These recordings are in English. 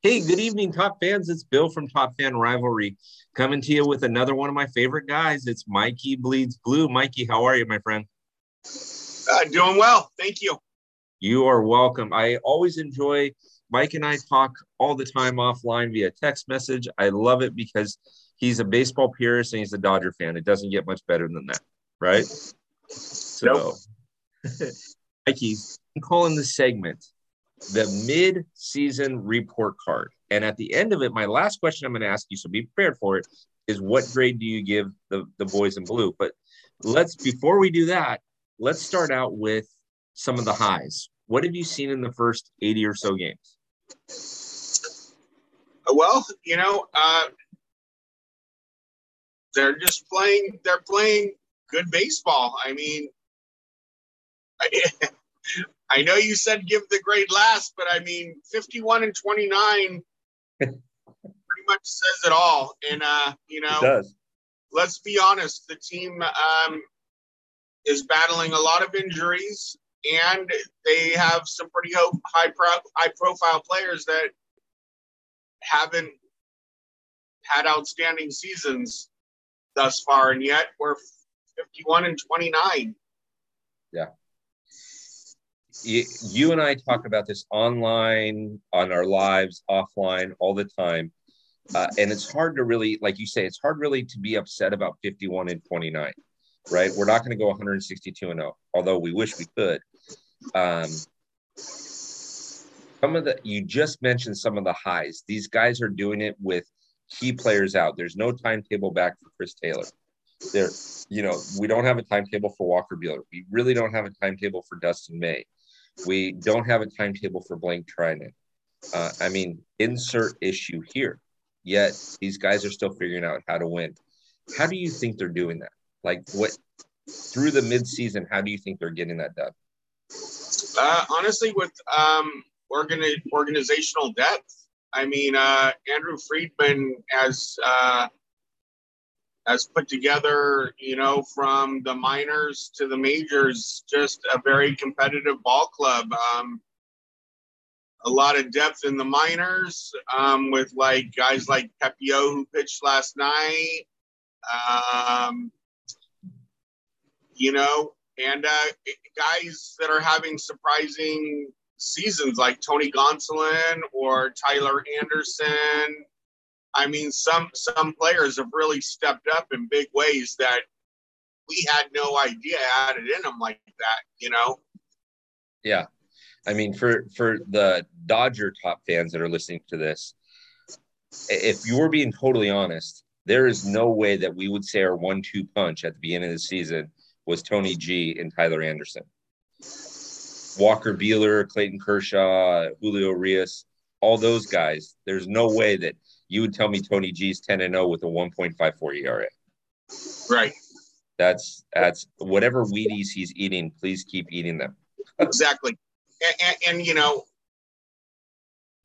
Hey, good evening, top fans. It's Bill from Top Fan Rivalry coming to you with another one of my favorite guys. It's Mikey Bleeds Blue. Mikey, how are you, my friend? Uh, doing well. Thank you. You are welcome. I always enjoy Mike and I talk all the time offline via text message. I love it because he's a baseball purist and he's a Dodger fan. It doesn't get much better than that, right? So, nope. Mikey, I'm calling this segment the mid-season report card. And at the end of it, my last question I'm going to ask you, so be prepared for it, is what grade do you give the, the boys in blue? But let's before we do that, let's start out with some of the highs. What have you seen in the first 80 or so games? Well, you know, uh, they're just playing. They're playing good baseball. I mean, I know you said give the grade last, but I mean, 51 and 29 pretty much says it all. And, uh, you know, let's be honest, the team um, is battling a lot of injuries and they have some pretty high, pro- high profile players that haven't had outstanding seasons thus far. And yet we're 51 and 29. Yeah you and I talk about this online, on our lives, offline, all the time. Uh, and it's hard to really, like you say, it's hard really to be upset about 51 and 29, right? We're not going to go 162 and 0, although we wish we could. Um, some of the, you just mentioned some of the highs. These guys are doing it with key players out. There's no timetable back for Chris Taylor. There, you know, we don't have a timetable for Walker Buehler. We really don't have a timetable for Dustin May. We don't have a timetable for Blake Treinen. Uh, I mean, insert issue here. Yet these guys are still figuring out how to win. How do you think they're doing that? Like what through the midseason? How do you think they're getting that done? Uh, honestly, with um, organi- organizational depth. I mean, uh, Andrew Friedman has uh, has put together, you know, from the minors to the majors, just a very competitive ball club. Um, a lot of depth in the minors um, with like guys like Pepiot who pitched last night. Um, you know, and uh, guys that are having surprising seasons like Tony Gonsolin or Tyler Anderson I mean, some some players have really stepped up in big ways that we had no idea had it in them like that. You know. Yeah, I mean, for for the Dodger top fans that are listening to this, if you were being totally honest, there is no way that we would say our one-two punch at the beginning of the season was Tony G and Tyler Anderson. Walker Buehler, Clayton Kershaw, Julio Urias, all those guys. There's no way that you would tell me Tony G's 10 and 0 with a 1.54 ERA. Right. That's that's whatever Wheaties he's eating, please keep eating them. exactly. And, and, and, you know,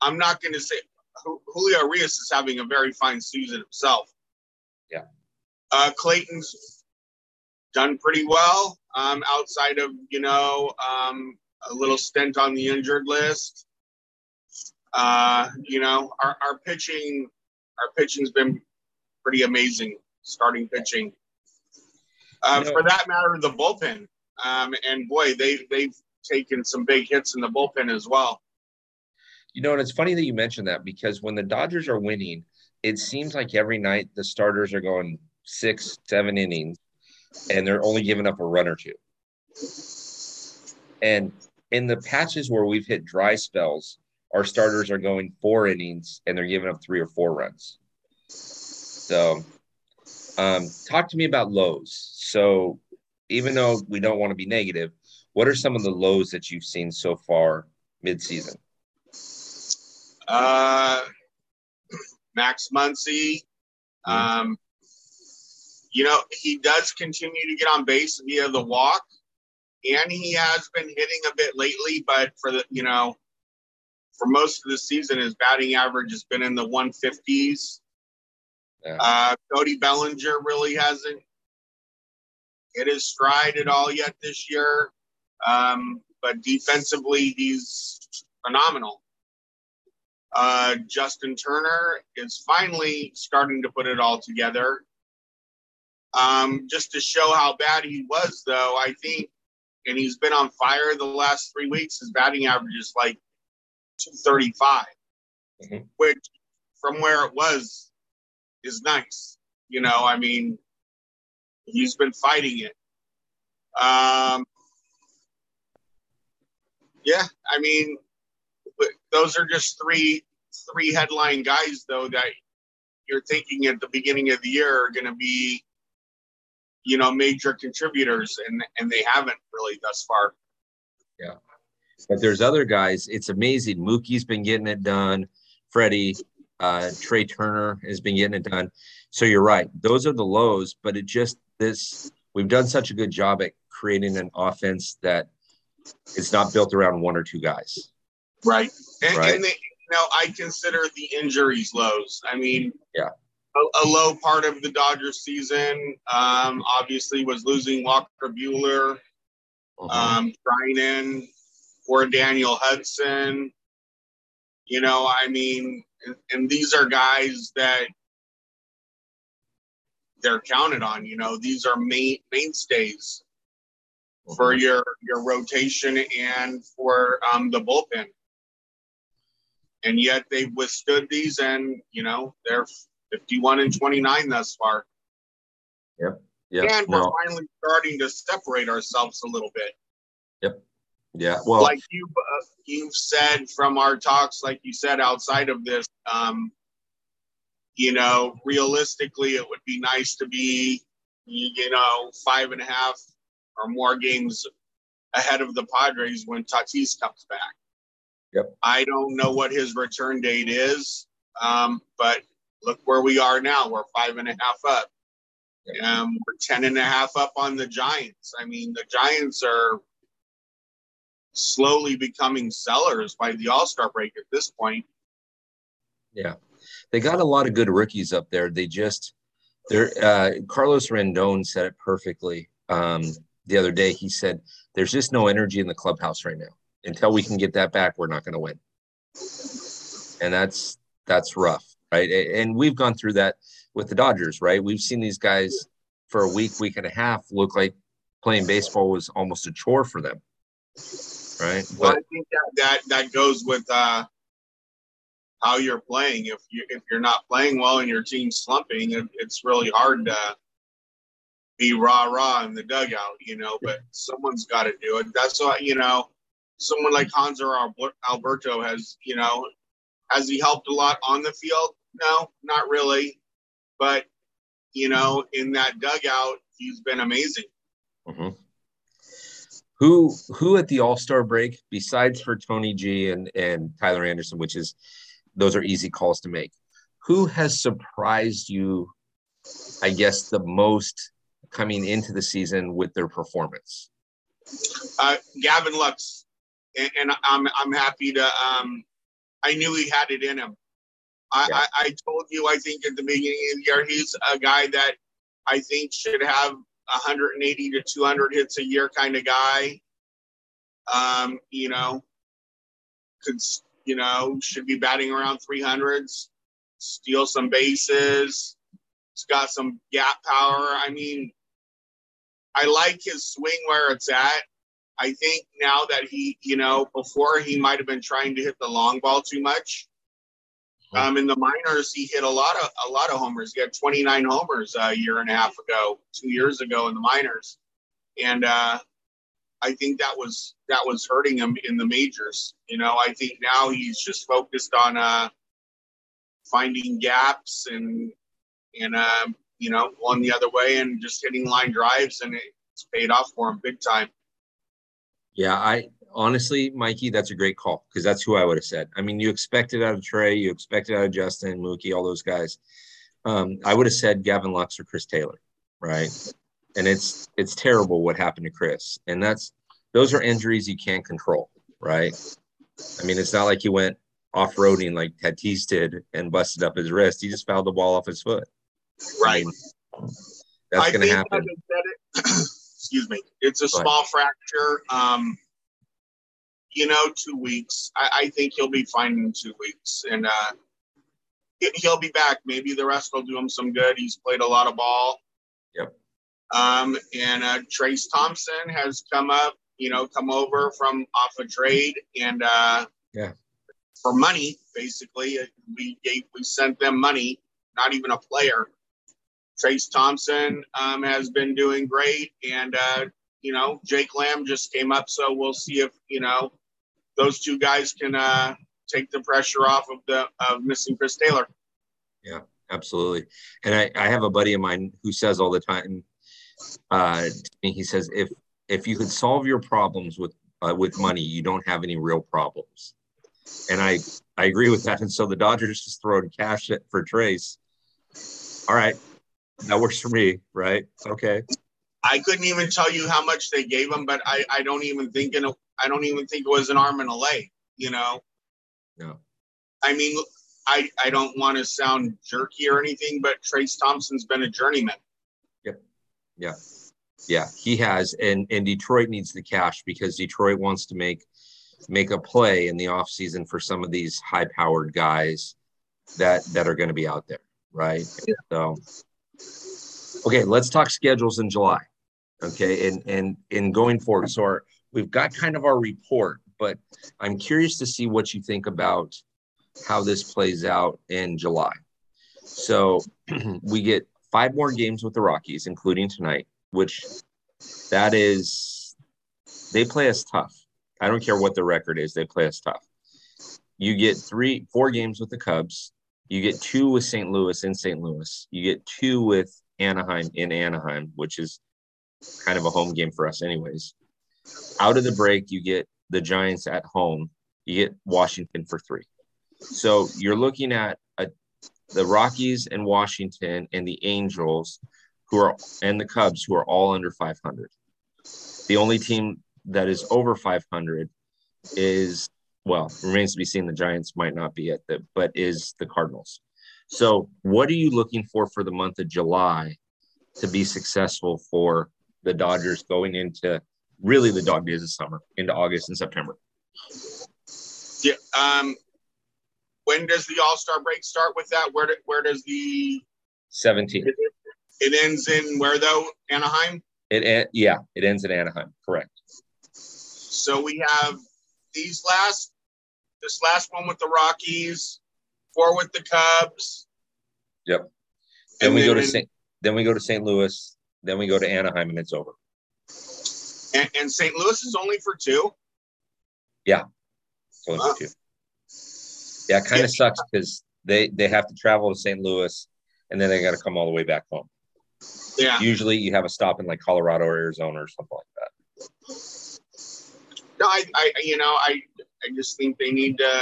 I'm not going to say Julio Urias is having a very fine season himself. Yeah. Uh, Clayton's done pretty well um, outside of, you know, um, a little stint on the injured list. Uh, you know, our, our pitching, our pitching's been pretty amazing. Starting pitching. Uh, for that matter, the bullpen. Um, and boy, they they've taken some big hits in the bullpen as well. You know, and it's funny that you mentioned that because when the Dodgers are winning, it seems like every night the starters are going six, seven innings, and they're only giving up a run or two. And in the patches where we've hit dry spells, our starters are going four innings and they're giving up three or four runs. So, um, talk to me about lows. So, even though we don't want to be negative, what are some of the lows that you've seen so far mid-season? Uh, Max Muncy. Um, you know, he does continue to get on base via the walk, and he has been hitting a bit lately. But for the, you know, for most of the season, his batting average has been in the 150s. Yeah. Uh, Cody Bellinger really hasn't hit his stride at all yet this year. Um, but defensively, he's phenomenal. Uh, Justin Turner is finally starting to put it all together. Um, just to show how bad he was, though, I think, and he's been on fire the last three weeks. His batting average is like 235, mm-hmm. which from where it was is nice. You know, I mean, he's been fighting it. Um, yeah, I mean, those are just three three headline guys though that you're thinking at the beginning of the year are going to be, you know, major contributors, and and they haven't really thus far. Yeah, but there's other guys. It's amazing. Mookie's been getting it done. Freddie, uh, Trea Turner has been getting it done. So you're right. Those are the lows, but it just this we've done such a good job at creating an offense that it's not built around one or two guys. Right. And, right? and they, you know, I consider the injuries lows. I mean, yeah. A, a low part of the Dodgers season, um, obviously, was losing Walker Buehler, uh-huh. um, or Daniel Hudson. You know, I mean, and, and these are guys that they're counted on. You know, these are main mainstays for mm-hmm. your your rotation and for um, the bullpen. And yet they've withstood these, and you know they're 51 and 29 thus far. Yep. Yep. And we're no. finally starting to separate ourselves a little bit. Yep. Yeah. Well, like you uh, you've said from our talks, like you said outside of this, um, you know, realistically, it would be nice to be, you know, five and a half or more games ahead of the Padres when Tatis comes back. Yep. I don't know what his return date is, um, but look where we are now. We're five and a half up. Yep. Um, we're ten and a half up on the Giants. I mean, the Giants are slowly becoming sellers by the All Star break at this point. Yeah, they got a lot of good rookies up there. They just, they're uh, Carlos Rodón said it perfectly. Um, the other day. He said, There's just no energy in the clubhouse right now. Until we can get that back, we're not going to win. And that's that's rough, right? And we've gone through that with the Dodgers, right? We've seen these guys for a week, week and a half look like playing baseball was almost a chore for them. Right. Well, but, I think that, that that goes with uh how you're playing. If you if you're not playing well and your team's slumping, it, it's really hard to be rah rah in the dugout, you know, but someone's got to do it. That's why, you know, someone like Hanser or Alberto has, you know, has he helped a lot on the field? No, not really. But, you know, in that dugout, he's been amazing. Mm-hmm. Who who at the All Star break, besides for Tony G and, and Tyler Anderson, which is those are easy calls to make, who has surprised you, I guess, the most coming into the season with their performance? Uh, Gavin Lux, and, and, I'm I'm happy to. Um, I knew he had it in him. I, yeah. I, I told you, I think at the beginning of the year, he's a guy that I think should have 180 to 200 hits a year kind of guy. Um, you know, could you know should be batting around 300s, steal some bases. He's got some gap power. I mean, I like his swing where it's at. I think now that he, you know, before he might have been trying to hit the long ball too much. Um, in the minors, he hit a lot of a lot of homers. He had 29 homers a year and a half ago, two years ago in the minors, and uh, I think that was that was hurting him in the majors. You know, I think now he's just focused on uh, finding gaps and and uh, you know, one the other way and just hitting line drives, and it's paid off for him big time. Yeah, I honestly, Mikey, that's a great call because that's who I would have said. I mean, you expected out of Trea, you expected out of Justin, Mookie, all those guys. Um, I would have said Gavin Lux or Chris Taylor, right? And it's it's terrible what happened to Chris, and that's those are injuries you can't control, right? I mean, it's not like he went off roading like Tatis did and busted up his wrist. He just fouled the ball off his foot. Right. That's going to happen. Excuse me. It's a small fracture. Um, you know, two weeks. I, I think he'll be fine in two weeks, and uh, he'll be back. Maybe the rest will do him some good. He's played a lot of ball. Yep. Um, and uh, Trayce Thompson has come up, you know, come over from off a trade, and uh, yeah, for money, basically, we gave we sent them money, not even a player. Trayce Thompson um, has been doing great, and uh, you know Jake Lamb just came up, so we'll see if you know those two guys can uh, take the pressure off of the of missing Chris Taylor. Yeah, absolutely. And I, I have a buddy of mine who says all the time, uh, he says if if you could solve your problems with uh, with money, you don't have any real problems. And I I agree with that. And so the Dodgers just throwing cash for Trayce. All right, that works for me, right? Okay. I couldn't even tell you how much they gave him, but I, I don't even think in a, I don't even think it was an arm and a leg. You know. No. I mean, I I don't want to sound jerky or anything, but Trayce Thompson's been a journeyman. Yep. Yeah. Yeah, he has, and and Detroit needs the cash because Detroit wants to make make a play in the offseason for some of these high powered guys that that are going to be out there, right? Yeah. So, okay, let's talk schedules in July. Okay, and and in going forward, so our, we've got kind of our report, but I'm curious to see what you think about how this plays out in July. So we get five more games with the Rockies, including tonight, which that is they play us tough. I don't care what the record is, they play us tough. You get three, four games with the Cubs. You get two with St. Louis in St. Louis. You get two with Anaheim in Anaheim, which is kind of a home game for us, anyways. Out of the break, you get the Giants at home. You get Washington for three. So you're looking at a, the Rockies and Washington and the Angels, who are and the Cubs, who are all under 500. The only team that is over 500 is well remains to be seen. The Giants might not be at the, but is the Cardinals. So, what are you looking for for the month of July to be successful for the Dodgers going into really the dog days of summer into August and September? Yeah. Um, when does the All Star break start with that? Where do, where does the 17? It, it ends in where though? Anaheim. It yeah, it ends in Anaheim. Correct. So we have these last, this last one with the Rockies, four with the Cubs. Yep. Then and we then go to St. Then we go to St. Louis. Then we go to Anaheim, and it's over. And, and St. Louis is only for two. Yeah, it's only for two. Yeah, it kind of yeah. sucks because they they have to travel to St. Louis, and then they got to come all the way back home. Yeah. Usually, you have a stop in like Colorado or Arizona or something like that. No, I, I, you know, I, I just think they need to.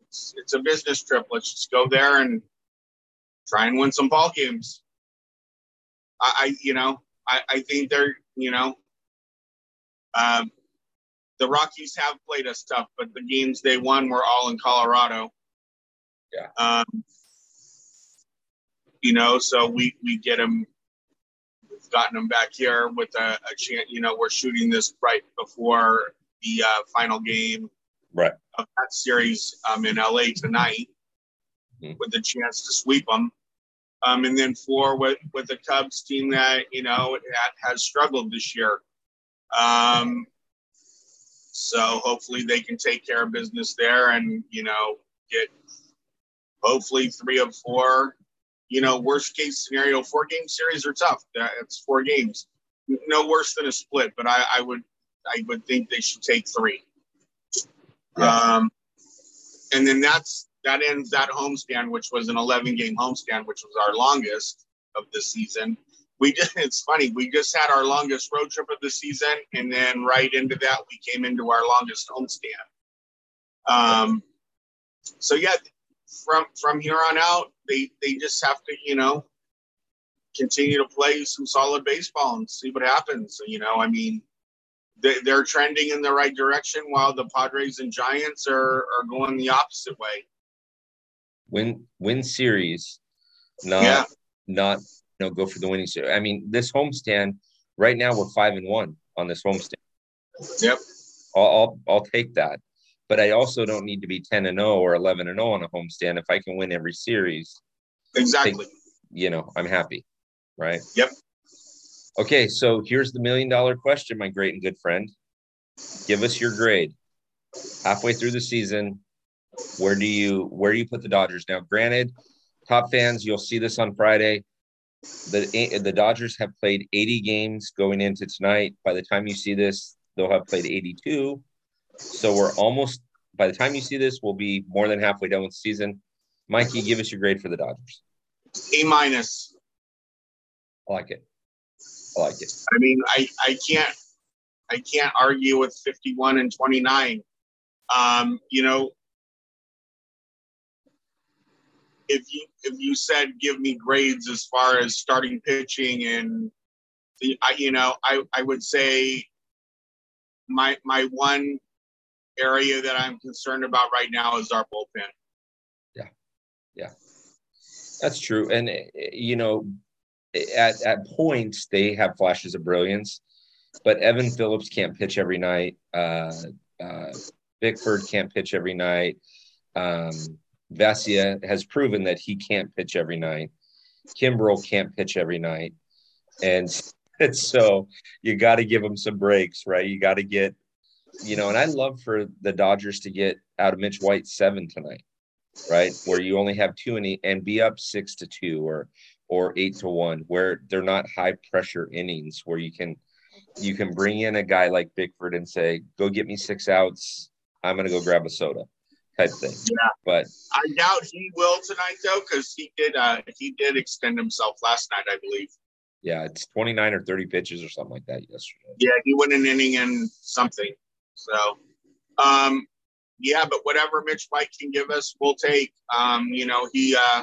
It's, it's a business trip. Let's just go there and try and win some ball games. I, I you know, I, I think they're, you know, um, the Rockies have played us tough, but the games they won were all in Colorado. Yeah. Um, you know, so we we get them We've gotten them back here with a, a chance. You know, we're shooting this right before the uh, final game right. of that series um, in LA tonight mm-hmm. with the chance to sweep them. Um, and then four with, with the Cubs team that, you know, has struggled this year. Um, so hopefully they can take care of business there and, you know, get hopefully three of four you know, worst case scenario, four game series are tough. It's four games. No worse than a split, but I, I would I would think they should take three. Yeah. Um, and then that's that ends that homestand, which was an 11 game homestand, which was our longest of the season. We just it's funny, we just had our longest road trip of the season, and then right into that, we came into our longest homestand. Um, so yeah, from from here on out, they they just have to, you know, continue to play some solid baseball and see what happens. You know, I mean, they, they're trending in the right direction while the Padres and Giants are are going the opposite way. Win win series, not yeah. not know go for the winning series. I mean, this homestand right now we're five and one on this homestand. Yep. I'll, I'll, I'll take that. But I also don't need to be 10 and 0 or 11 and 0 on a homestand. If I can win every series, exactly. You know, I'm happy. Right. Yep. Okay. So here's the million dollar question, my great and good friend. Give us your grade. Halfway through the season, where do you where do you put the Dodgers now? Granted, top fans, you'll see this on Friday. The the Dodgers have played 80 games going into tonight. By the time you see this, they'll have played 82. So we're almost by the time you see this, we'll be more than halfway done with the season. Mikey, give us your grade for the Dodgers. A minus. I like it. I like it. I mean, I, I can't I can't argue with 51 and 29. Um, you know, if you if you said give me grades as far as starting pitching and the, I, you know, I, I would say my my one area that I'm concerned about right now is our bullpen. Yeah, yeah, that's true. And you know, at at points they have flashes of brilliance, but Evan Phillips can't pitch every night. Uh, uh, Bickford can't pitch every night. Um, Vesia has proven that he can't pitch every night. Kimbrel can't pitch every night. And, so you got to give him some breaks, right? You got to get, you know, and I love for the Dodgers to get out of Mitch White seven tonight, right? Where you only have two and, and be up six to two or, or eight to one, where they're not high pressure innings, where you can, you can bring in a guy like Bickford and say, go get me six outs. I'm going to go grab a soda type thing. Yeah, but I doubt he will tonight though, because he did uh he did extend himself last night, I believe. Yeah, it's 29 or 30 pitches or something like that yesterday. Yeah, he went an inning and something. So, um, yeah, but whatever Mitch White can give us, we'll take. Um, you know, he uh,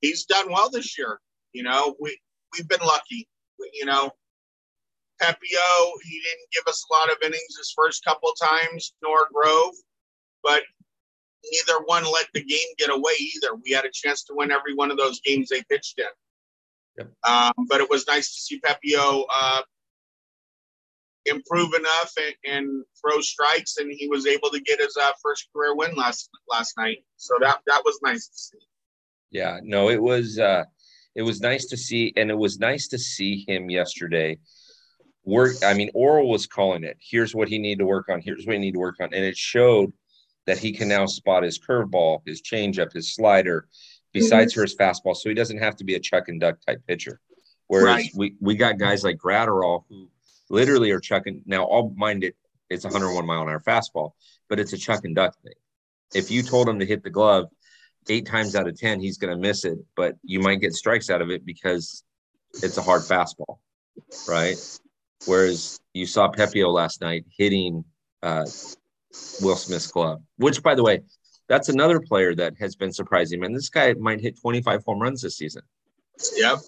he's done well this year. You know, we we've been lucky. You know, Pepiot, he didn't give us a lot of innings his first couple times, nor Grove but neither one let the game get away either. We had a chance to win every one of those games they pitched in. Yep. Um, but it was nice to see Pepiot uh, improve enough and, and, throw strikes, and he was able to get his uh, first career win last last night. So that that was nice to see. Yeah, no, it was uh, it was nice to see, and it was nice to see him yesterday. Work. I mean, Orel was calling it. Here's what he needed to work on. Here's what he need to work on, and it showed that he can now spot his curveball, his changeup, his slider, besides mm-hmm. for his fastball. So he doesn't have to be a chuck and duck type pitcher. Whereas right. we, we got guys like Graterol who literally are chucking. Now, I'll mind it, it's 101 mile an hour fastball, but it's a chuck and duck thing. If you told him to hit the glove eight times out of 10, he's going to miss it, but you might get strikes out of it because it's a hard fastball, right? Whereas you saw Pepiot last night hitting uh, Will Smith's glove, which, by the way, that's another player that has been surprising. Man, this guy might hit 25 home runs this season. Yep.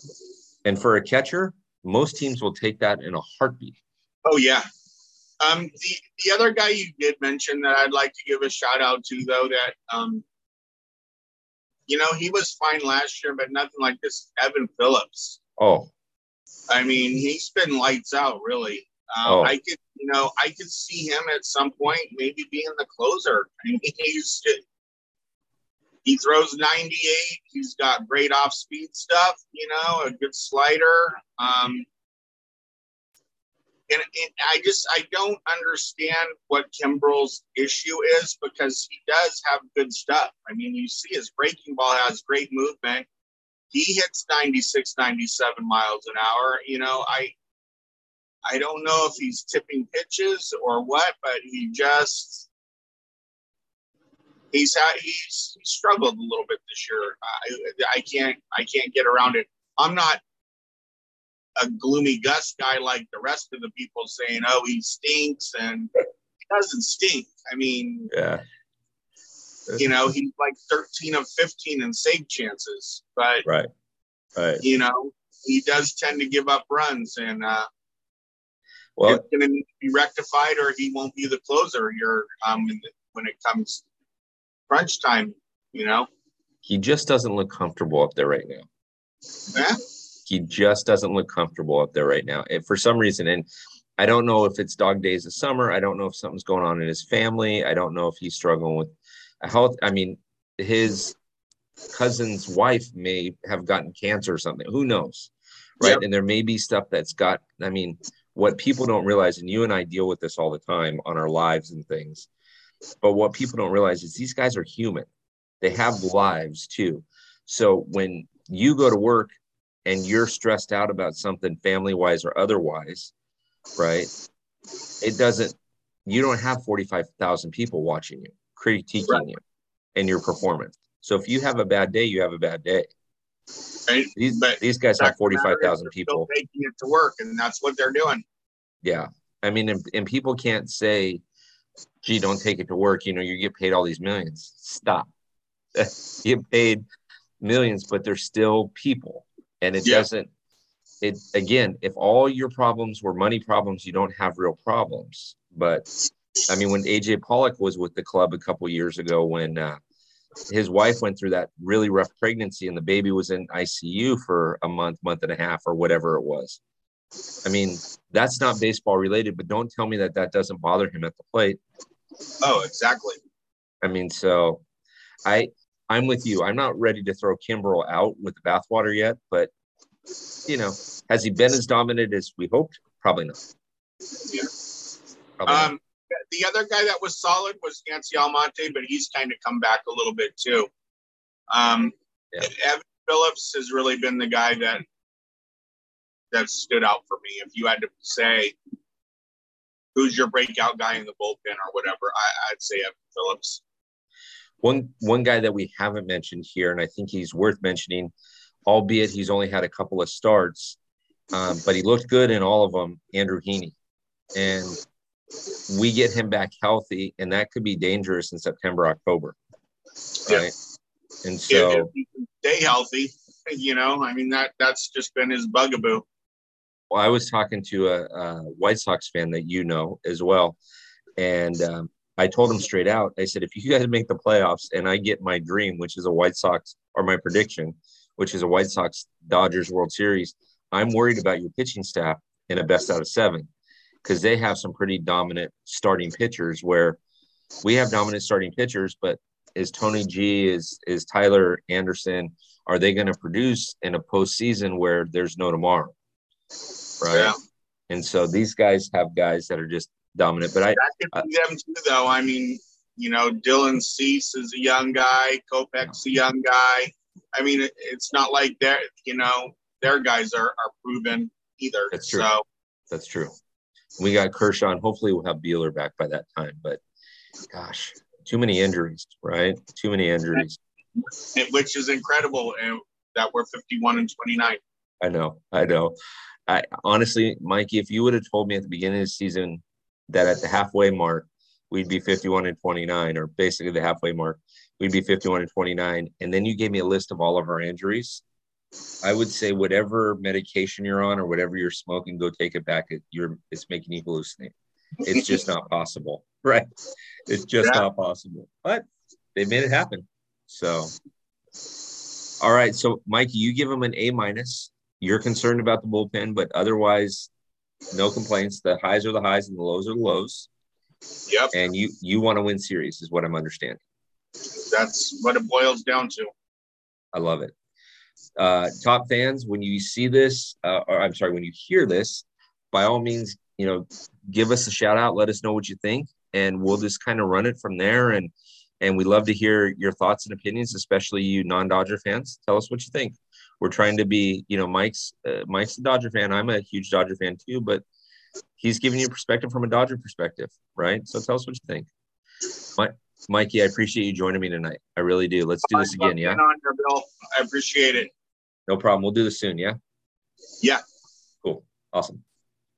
And for a catcher, most teams will take that in a heartbeat. Oh, yeah. Um, the, the other guy you did mention that I'd like to give a shout out to, though, that, um, you know, he was fine last year, but nothing like this. Evan Phillips. Oh. I mean, he's been lights out, really. Um, oh. I could, you know, I could see him at some point maybe being the closer. I mean, he's he throws 98. He's got great off speed stuff, you know, a good slider. Um, and, and, I just I don't understand what Kimbrel's issue is because he does have good stuff. I mean, you see his breaking ball has great movement. He hits 96, 97 miles an hour. You know, I I don't know if he's tipping pitches or what, but he just he's had he's struggled a little bit this year. I, I can't I can't get around it. I'm not a gloomy Gus guy like the rest of the people saying, "Oh, he stinks," and he doesn't stink. I mean, yeah, you know, he's like 13 of 15 in save chances, but right, right, you know, he does tend to give up runs, and uh, well, it's going to be rectified, or he won't be the closer. You're um, when it comes crunch time, you know. He just doesn't look comfortable up there right now. Yeah. He just doesn't look comfortable up there right now. And for some reason, and I don't know if it's dog days of summer. I don't know if something's going on in his family. I don't know if he's struggling with a health. I mean, his cousin's wife may have gotten cancer or something. Who knows? Right. Yep. And there may be stuff that's got, I mean, what people don't realize, and you and I deal with this all the time on our lives and things, but what people don't realize is these guys are human. They have lives too. So when you go to work and you're stressed out about something family wise or otherwise, right? It doesn't, you don't have 45,000 people watching you, critiquing right. you and your performance. So if you have a bad day, you have a bad day. Right. These, but these guys have 45,000 people taking it to work, and that's what they're doing. Yeah. I mean, and, and people can't say, gee, don't take it to work. You know, you get paid all these millions. Stop. you get paid millions, but they're still people. And it yeah. doesn't, it again, if all your problems were money problems, you don't have real problems. But I mean, when AJ Pollock was with the club a couple years ago, when uh, his wife went through that really rough pregnancy and the baby was in ICU for a month, month and a half, or whatever it was. I mean, that's not baseball related, but don't tell me that that doesn't bother him at the plate. Oh, exactly. I mean, so I I'm with you. I'm not ready to throw Kimbrel out with the bathwater yet, but you know, has he been as dominant as we hoped? Probably not. Yeah. Probably um, not. The other guy that was solid was Yency Almonte, but he's kind of come back a little bit too. Um, yeah. Evan Phillips has really been the guy that that stood out for me. If you had to say who's your breakout guy in the bullpen or whatever, I, I'd say Evan Phillips. One one guy that we haven't mentioned here, and I think he's worth mentioning, albeit he's only had a couple of starts, um, but he looked good in all of them. Andrew Heaney, and we get him back healthy, and that could be dangerous in September, October. Right. Yeah. And so stay healthy, you know, I mean that that's just been his bugaboo. Well, I was talking to a, a White Sox fan that you know as well, and um, I told him straight out. I said, if you guys make the playoffs and I get my dream, which is a White Sox, or my prediction, which is a White Sox Dodgers World Series, I'm worried about your pitching staff in a best out of seven because they have some pretty dominant starting pitchers where we have dominant starting pitchers, but is Tony G, is is Tyler Anderson, are they going to produce in a postseason where there's no tomorrow? Right. Yeah. And so these guys have guys that are just dominant. But I, I them too, though. I mean, you know, Dylan Cease is a young guy, Kopech's a young guy. I mean, it's not like they're, you know, their guys are, are proven either. That's true. So that's true. We got Kershaw, and hopefully we'll have Buehler back by that time. But gosh, too many injuries, right? Too many injuries. Which is incredible, and that we're 51 and 29. I know, I know. I honestly, Mikey, if you would have told me at the beginning of the season that at the halfway mark we'd be 51 and 29 or basically the halfway mark we'd be 51 and 29 and then you gave me a list of all of our injuries i would say whatever medication you're on or whatever you're smoking go take it back you're it's making you hallucinate it's just not possible right it's just yeah. not possible but they made it happen so all right so mikey you give them an a minus you're concerned about the bullpen but otherwise no complaints. The highs are the highs and the lows are the lows. Yep. And you you want to win series is what I'm understanding. That's what it boils down to. I love it. Uh, top fans, when you see this, uh, or I'm sorry, when you hear this, by all means, you know, give us a shout out. Let us know what you think, and we'll just kind of run it from there. And and we love to hear your thoughts and opinions, especially you non-Dodger fans. Tell us what you think we're trying to be, you know, Mike's uh, Mike's a Dodger fan. I'm a huge Dodger fan too, but he's giving you perspective from a Dodger perspective, right? So tell us what you think. Mike, Mikey, I appreciate you joining me tonight. I really do. Let's do this again. Yeah. On Bill. I appreciate it. No problem. We'll do this soon. Yeah. Yeah. Cool. Awesome.